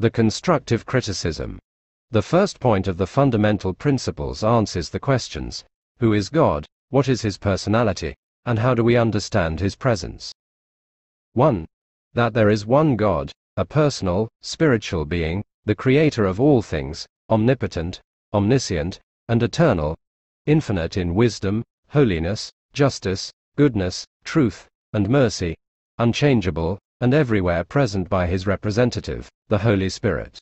The constructive criticism. The first point of the fundamental principles answers the questions Who is God? What is his personality? And how do we understand his presence? 1. That there is one God, a personal, spiritual being, the creator of all things, omnipotent, omniscient, and eternal, infinite in wisdom, holiness, justice, goodness, truth, and mercy, unchangeable, and everywhere present by his representative, the Holy Spirit.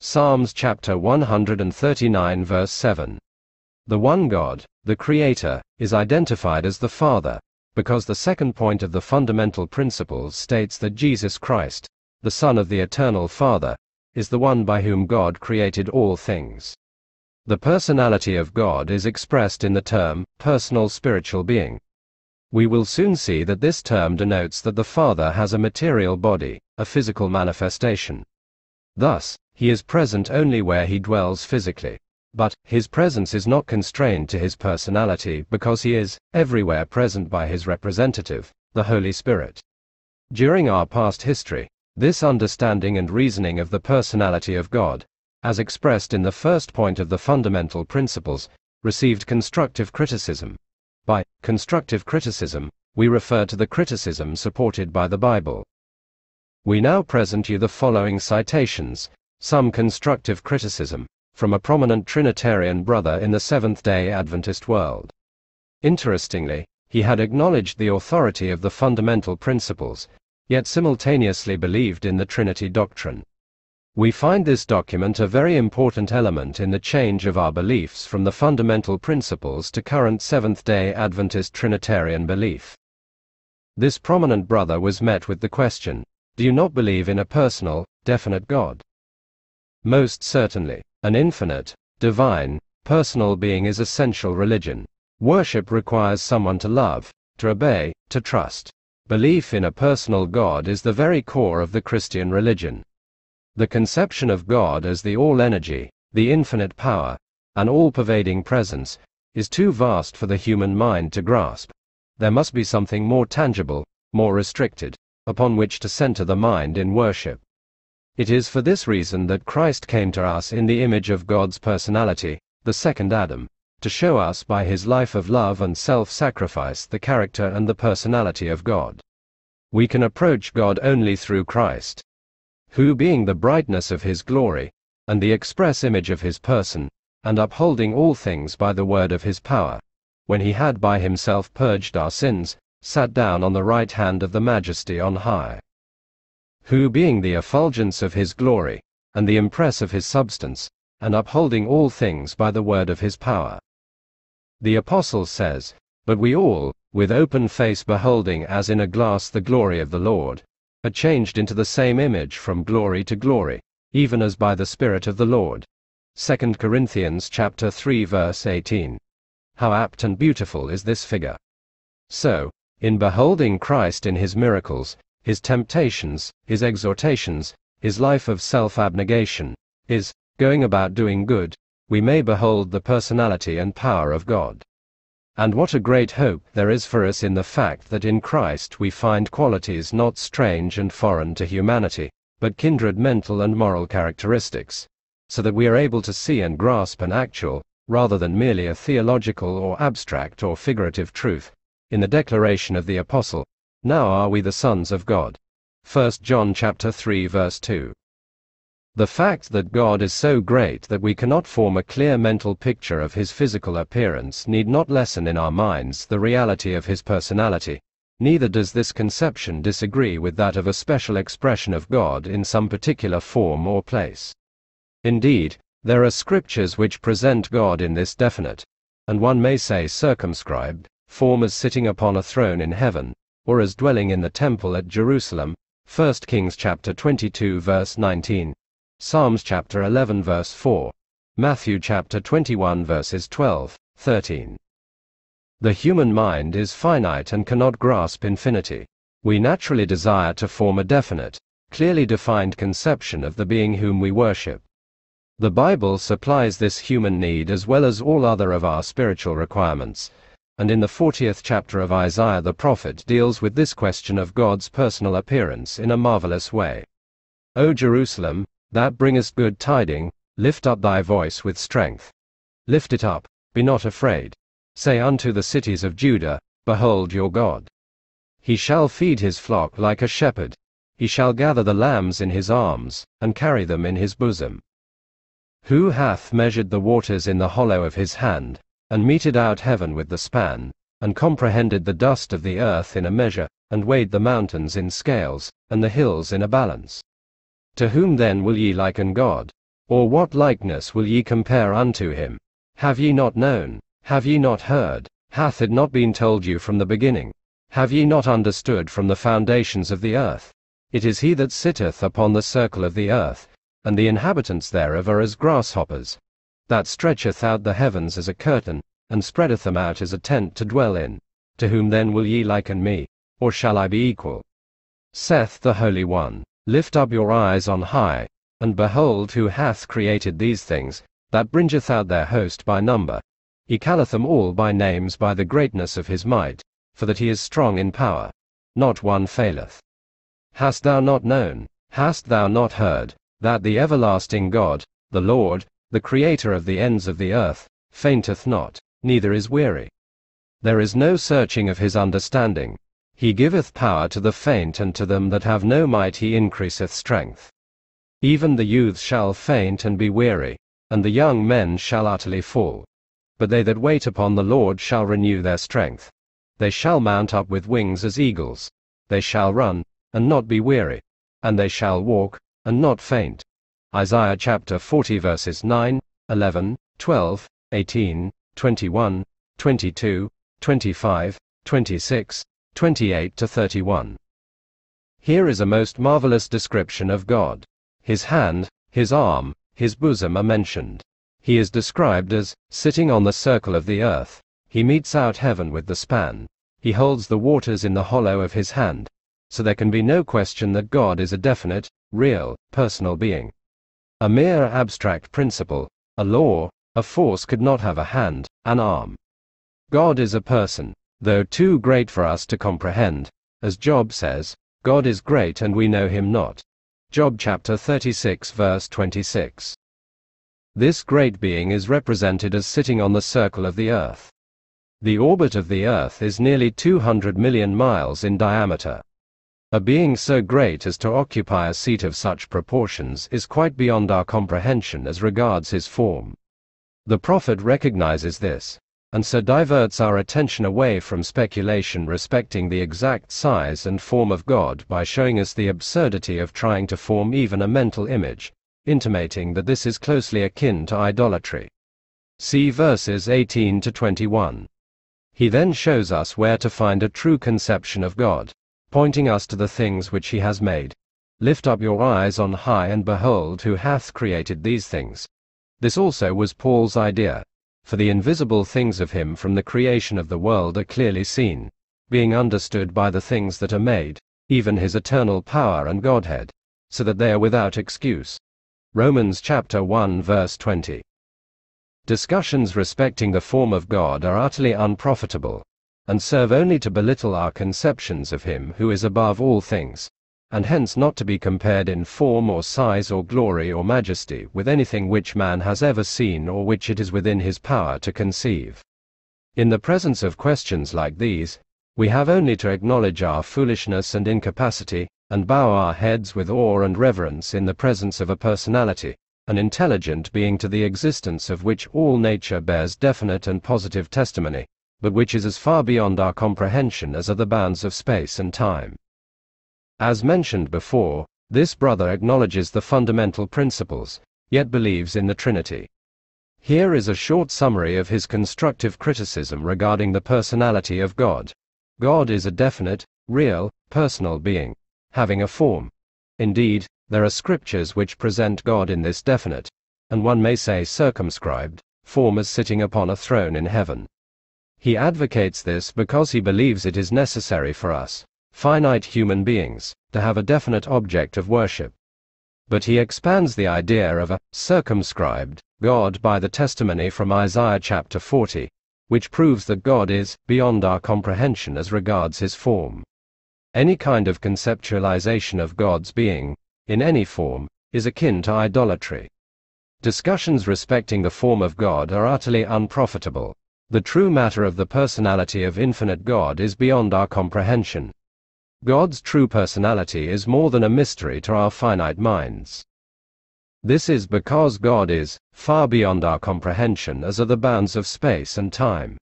Psalms chapter 139 verse 7. The one God, the Creator, is identified as the Father, because the second point of the fundamental principles states that Jesus Christ, the Son of the Eternal Father, is the one by whom God created all things. The personality of God is expressed in the term, personal spiritual being. We will soon see that this term denotes that the Father has a material body, a physical manifestation. Thus, he is present only where he dwells physically. But, his presence is not constrained to his personality because he is everywhere present by his representative, the Holy Spirit. During our past history, this understanding and reasoning of the personality of God, as expressed in the first point of the fundamental principles, received constructive criticism. By constructive criticism, we refer to the criticism supported by the Bible. We now present you the following citations, some constructive criticism, from a prominent Trinitarian brother in the Seventh day Adventist world. Interestingly, he had acknowledged the authority of the fundamental principles, yet simultaneously believed in the Trinity doctrine. We find this document a very important element in the change of our beliefs from the fundamental principles to current Seventh day Adventist Trinitarian belief. This prominent brother was met with the question Do you not believe in a personal, definite God? Most certainly, an infinite, divine, personal being is essential religion. Worship requires someone to love, to obey, to trust. Belief in a personal God is the very core of the Christian religion. The conception of God as the all energy, the infinite power, an all pervading presence, is too vast for the human mind to grasp. There must be something more tangible, more restricted, upon which to center the mind in worship. It is for this reason that Christ came to us in the image of God's personality, the second Adam, to show us by his life of love and self sacrifice the character and the personality of God. We can approach God only through Christ who being the brightness of his glory, and the express image of his person, and upholding all things by the word of his power, when he had by himself purged our sins, sat down on the right hand of the majesty on high. Who being the effulgence of his glory, and the impress of his substance, and upholding all things by the word of his power. The apostle says, But we all, with open face beholding as in a glass the glory of the Lord, are changed into the same image from glory to glory, even as by the Spirit of the Lord. 2 Corinthians chapter 3 verse 18. How apt and beautiful is this figure. So, in beholding Christ in his miracles, his temptations, his exhortations, his life of self-abnegation, his going about doing good, we may behold the personality and power of God. And what a great hope there is for us in the fact that in Christ we find qualities not strange and foreign to humanity, but kindred mental and moral characteristics, so that we are able to see and grasp an actual, rather than merely a theological or abstract or figurative truth, in the declaration of the apostle, now are we the sons of God. 1 John chapter 3 verse 2. The fact that God is so great that we cannot form a clear mental picture of his physical appearance need not lessen in our minds the reality of his personality, neither does this conception disagree with that of a special expression of God in some particular form or place. Indeed, there are scriptures which present God in this definite, and one may say circumscribed, form as sitting upon a throne in heaven, or as dwelling in the temple at Jerusalem, 1 Kings chapter 22 verse 19. Psalms chapter 11 verse 4, Matthew chapter 21 verses 12, 13. The human mind is finite and cannot grasp infinity. We naturally desire to form a definite, clearly defined conception of the being whom we worship. The Bible supplies this human need as well as all other of our spiritual requirements, and in the 40th chapter of Isaiah the prophet deals with this question of God's personal appearance in a marvelous way. O Jerusalem, that bringest good tiding, lift up thy voice with strength. Lift it up, be not afraid. Say unto the cities of Judah, Behold your God. He shall feed his flock like a shepherd. He shall gather the lambs in his arms, and carry them in his bosom. Who hath measured the waters in the hollow of his hand, and meted out heaven with the span, and comprehended the dust of the earth in a measure, and weighed the mountains in scales, and the hills in a balance? To whom then will ye liken God? Or what likeness will ye compare unto him? Have ye not known? Have ye not heard? Hath it not been told you from the beginning? Have ye not understood from the foundations of the earth? It is he that sitteth upon the circle of the earth, and the inhabitants thereof are as grasshoppers, that stretcheth out the heavens as a curtain, and spreadeth them out as a tent to dwell in. To whom then will ye liken me? Or shall I be equal? Saith the Holy One. Lift up your eyes on high, and behold who hath created these things, that bringeth out their host by number. He calleth them all by names by the greatness of his might, for that he is strong in power. Not one faileth. Hast thou not known, hast thou not heard, that the everlasting God, the Lord, the Creator of the ends of the earth, fainteth not, neither is weary? There is no searching of his understanding, he giveth power to the faint and to them that have no might he increaseth strength. Even the youths shall faint and be weary, and the young men shall utterly fall. But they that wait upon the Lord shall renew their strength. They shall mount up with wings as eagles. They shall run, and not be weary. And they shall walk, and not faint. Isaiah chapter 40 verses 9, 11, 12, 18, 21, 22, 25, 26, 28 to 31. Here is a most marvelous description of God. His hand, his arm, his bosom are mentioned. He is described as sitting on the circle of the earth. He metes out heaven with the span. He holds the waters in the hollow of his hand. So there can be no question that God is a definite, real, personal being. A mere abstract principle, a law, a force could not have a hand, an arm. God is a person, though too great for us to comprehend. As Job says, God is great and we know him not. Job chapter 36 verse 26. This great being is represented as sitting on the circle of the earth. The orbit of the earth is nearly 200 million miles in diameter. A being so great as to occupy a seat of such proportions is quite beyond our comprehension as regards his form. The prophet recognizes this and so diverts our attention away from speculation respecting the exact size and form of God by showing us the absurdity of trying to form even a mental image, intimating that this is closely akin to idolatry. See verses 18 to 21. He then shows us where to find a true conception of God, pointing us to the things which he has made. Lift up your eyes on high and behold who hath created these things. This also was Paul's idea for the invisible things of him from the creation of the world are clearly seen, being understood by the things that are made, even his eternal power and Godhead, so that they are without excuse. Romans chapter 1 verse 20. Discussions respecting the form of God are utterly unprofitable, and serve only to belittle our conceptions of him who is above all things and hence not to be compared in form or size or glory or majesty with anything which man has ever seen or which it is within his power to conceive. In the presence of questions like these, we have only to acknowledge our foolishness and incapacity, and bow our heads with awe and reverence in the presence of a personality, an intelligent being to the existence of which all nature bears definite and positive testimony, but which is as far beyond our comprehension as are the bounds of space and time. As mentioned before, this brother acknowledges the fundamental principles, yet believes in the Trinity. Here is a short summary of his constructive criticism regarding the personality of God. God is a definite, real, personal being, having a form. Indeed, there are scriptures which present God in this definite, and one may say circumscribed, form as sitting upon a throne in heaven. He advocates this because he believes it is necessary for us, finite human beings, to have a definite object of worship. But he expands the idea of a circumscribed God by the testimony from Isaiah chapter 40, which proves that God is beyond our comprehension as regards his form. Any kind of conceptualization of God's being, in any form, is akin to idolatry. Discussions respecting the form of God are utterly unprofitable. The true matter of the personality of infinite God is beyond our comprehension. God's true personality is more than a mystery to our finite minds. This is because God is far beyond our comprehension as are the bounds of space and time.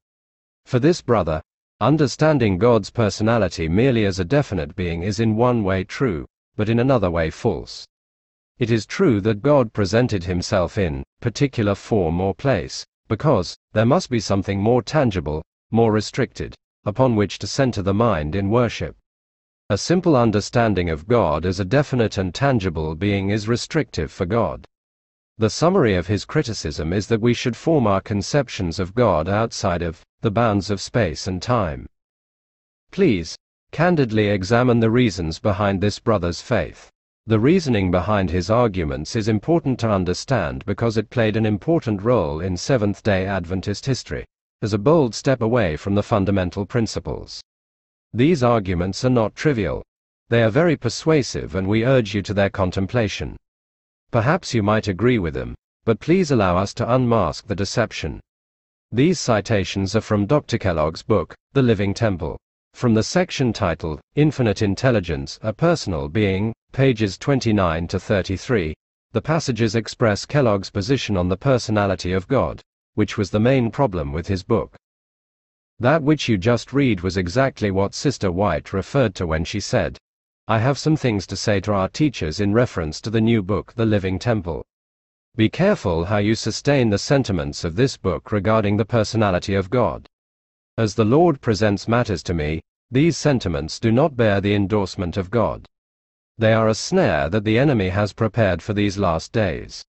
For this brother, understanding God's personality merely as a definite being is in one way true, but in another way false. It is true that God presented himself in particular form or place, because there must be something more tangible, more restricted, upon which to center the mind in worship. A simple understanding of God as a definite and tangible being is restrictive for God. The summary of his criticism is that we should form our conceptions of God outside of the bounds of space and time. Please, candidly examine the reasons behind this brother's faith. The reasoning behind his arguments is important to understand because it played an important role in Seventh day Adventist history, as a bold step away from the fundamental principles. These arguments are not trivial. They are very persuasive and we urge you to their contemplation. Perhaps you might agree with them, but please allow us to unmask the deception. These citations are from Dr. Kellogg's book, The Living Temple. From the section titled, Infinite Intelligence, a Personal Being, pages 29 to 33, the passages express Kellogg's position on the personality of God, which was the main problem with his book. That which you just read was exactly what Sister White referred to when she said, I have some things to say to our teachers in reference to the new book, The Living Temple. Be careful how you sustain the sentiments of this book regarding the personality of God. As the Lord presents matters to me, these sentiments do not bear the endorsement of God. They are a snare that the enemy has prepared for these last days.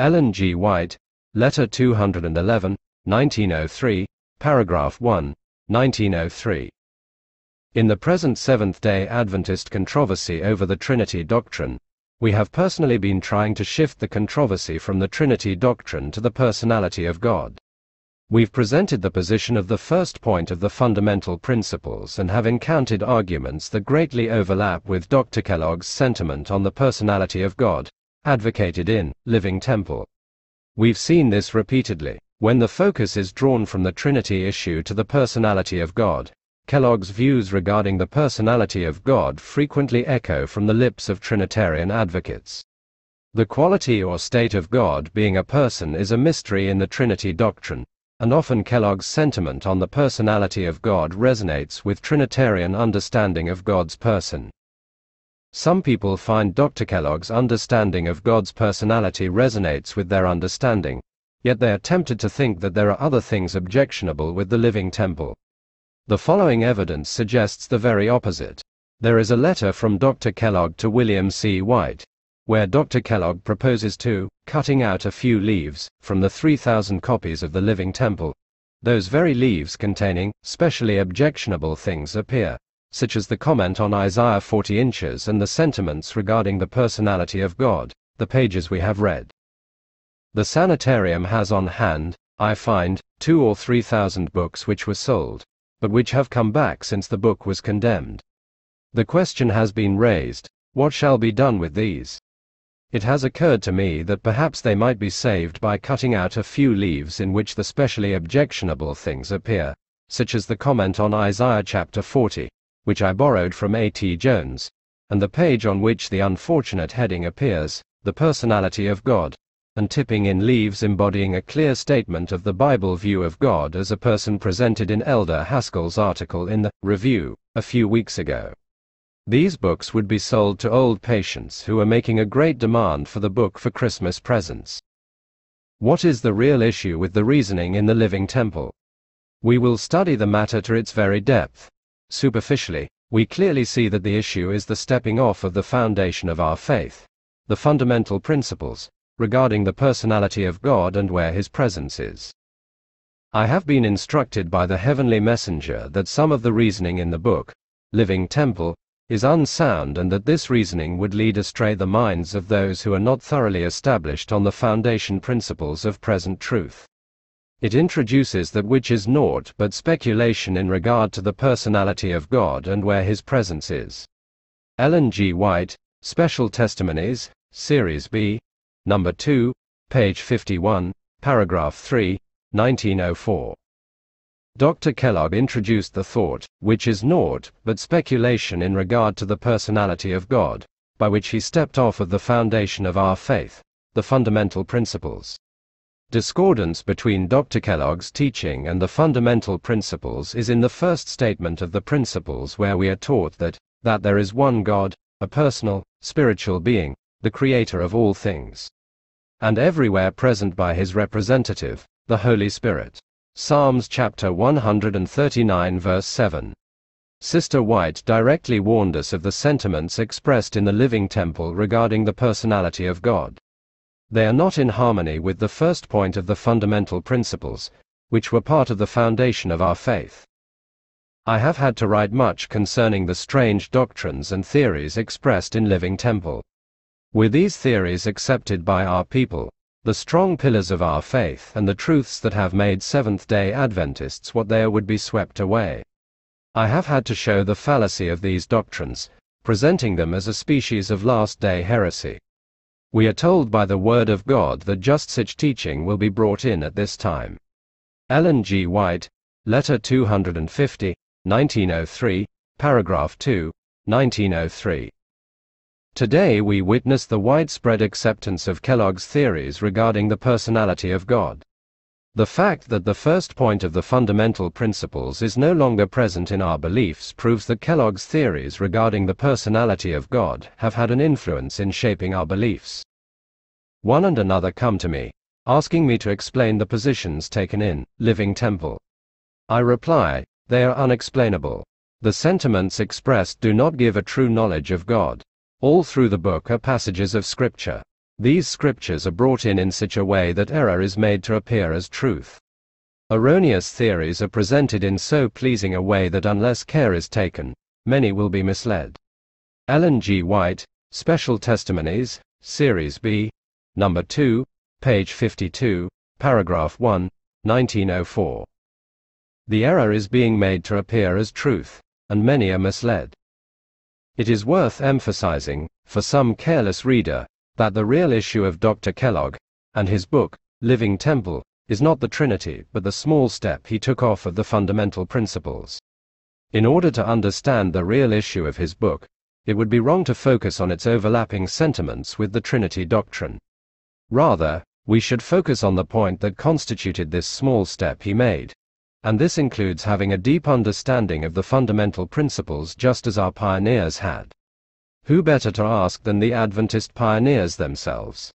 Ellen G. White, Letter 211, 1903, Paragraph 1, 1903. In the present Seventh day Adventist controversy over the Trinity doctrine, we have personally been trying to shift the controversy from the Trinity doctrine to the personality of God. We've presented the position of the first point of the fundamental principles and have encountered arguments that greatly overlap with Dr. Kellogg's sentiment on the personality of God, advocated in Living Temple. We've seen this repeatedly. When the focus is drawn from the Trinity issue to the personality of God, Kellogg's views regarding the personality of God frequently echo from the lips of Trinitarian advocates. The quality or state of God being a person is a mystery in the Trinity doctrine, and often Kellogg's sentiment on the personality of God resonates with Trinitarian understanding of God's person. Some people find Dr. Kellogg's understanding of God's personality resonates with their understanding, yet they are tempted to think that there are other things objectionable with the living temple. The following evidence suggests the very opposite. There is a letter from Dr. Kellogg to William C. White, where Dr. Kellogg proposes to, cutting out a few leaves, from the 3,000 copies of the Living Temple, those very leaves containing specially objectionable things appear, such as the comment on Isaiah 40 inches and the sentiments regarding the personality of God, the pages we have read. The sanitarium has on hand, I find, two or three thousand books which were sold, but which have come back since the book was condemned. The question has been raised, what shall be done with these? It has occurred to me that perhaps they might be saved by cutting out a few leaves in which the specially objectionable things appear, such as the comment on Isaiah chapter 40, which I borrowed from A.T. Jones, and the page on which the unfortunate heading appears, The Personality of God, and tipping in leaves embodying a clear statement of the Bible view of God as a person presented in Elder Haskell's article in the Review a few weeks ago. These books would be sold to old patients who are making a great demand for the book for Christmas presents. What is the real issue with the reasoning in the living temple? We will study the matter to its very depth. Superficially, we clearly see that the issue is the stepping off of the foundation of our faith, the fundamental principles, regarding the personality of God and where his presence is. I have been instructed by the heavenly messenger that some of the reasoning in the book, Living Temple, is unsound and that this reasoning would lead astray the minds of those who are not thoroughly established on the foundation principles of present truth. It introduces that which is naught but speculation in regard to the personality of God and where his presence is. Ellen G. White, Special Testimonies, Series B, number 2, page 51, paragraph 3, 1904. Dr. Kellogg introduced the thought, which is naught but speculation in regard to the personality of God, by which he stepped off of the foundation of our faith, the fundamental principles. Discordance between Dr. Kellogg's teaching and the fundamental principles is in the first statement of the principles where we are taught that, that there is one God, a personal, spiritual being, the creator of all things. And everywhere present by his representative, the Holy Spirit. Psalms chapter 139 verse 7. Sister White directly warned us of the sentiments expressed in the Living Temple regarding the personality of God. They are not in harmony with the first point of the fundamental principles, which were part of the foundation of our faith. I have had to write much concerning the strange doctrines and theories expressed in Living Temple. Were these theories accepted by our people, the strong pillars of our faith and the truths that have made Seventh day Adventists what they are would be swept away. I have had to show the fallacy of these doctrines, presenting them as a species of last day heresy. We are told by the Word of God that just such teaching will be brought in at this time. Ellen G. White, Letter 250, 1903, Paragraph 2, 1903. Today we witness the widespread acceptance of Kellogg's theories regarding the personality of God. The fact that the first point of the fundamental principles is no longer present in our beliefs proves that Kellogg's theories regarding the personality of God have had an influence in shaping our beliefs. One and another come to me, asking me to explain the positions taken in Living Temple. I reply, they are unexplainable. The sentiments expressed do not give a true knowledge of God. All through the book are passages of Scripture. These scriptures are brought in in such a way that error is made to appear as truth. Erroneous theories are presented in so pleasing a way that unless care is taken, many will be misled. Ellen G. White, Special Testimonies, Series B, Number 2, page 52, paragraph 1, 1904. The error is being made to appear as truth, and many are misled. It is worth emphasizing, for some careless reader, that the real issue of Dr. Kellogg, and his book, Living Temple, is not the Trinity but the small step he took off of the fundamental principles. In order to understand the real issue of his book, it would be wrong to focus on its overlapping sentiments with the Trinity doctrine. Rather, we should focus on the point that constituted this small step he made. And this includes having a deep understanding of the fundamental principles just as our pioneers had. Who better to ask than the Adventist pioneers themselves?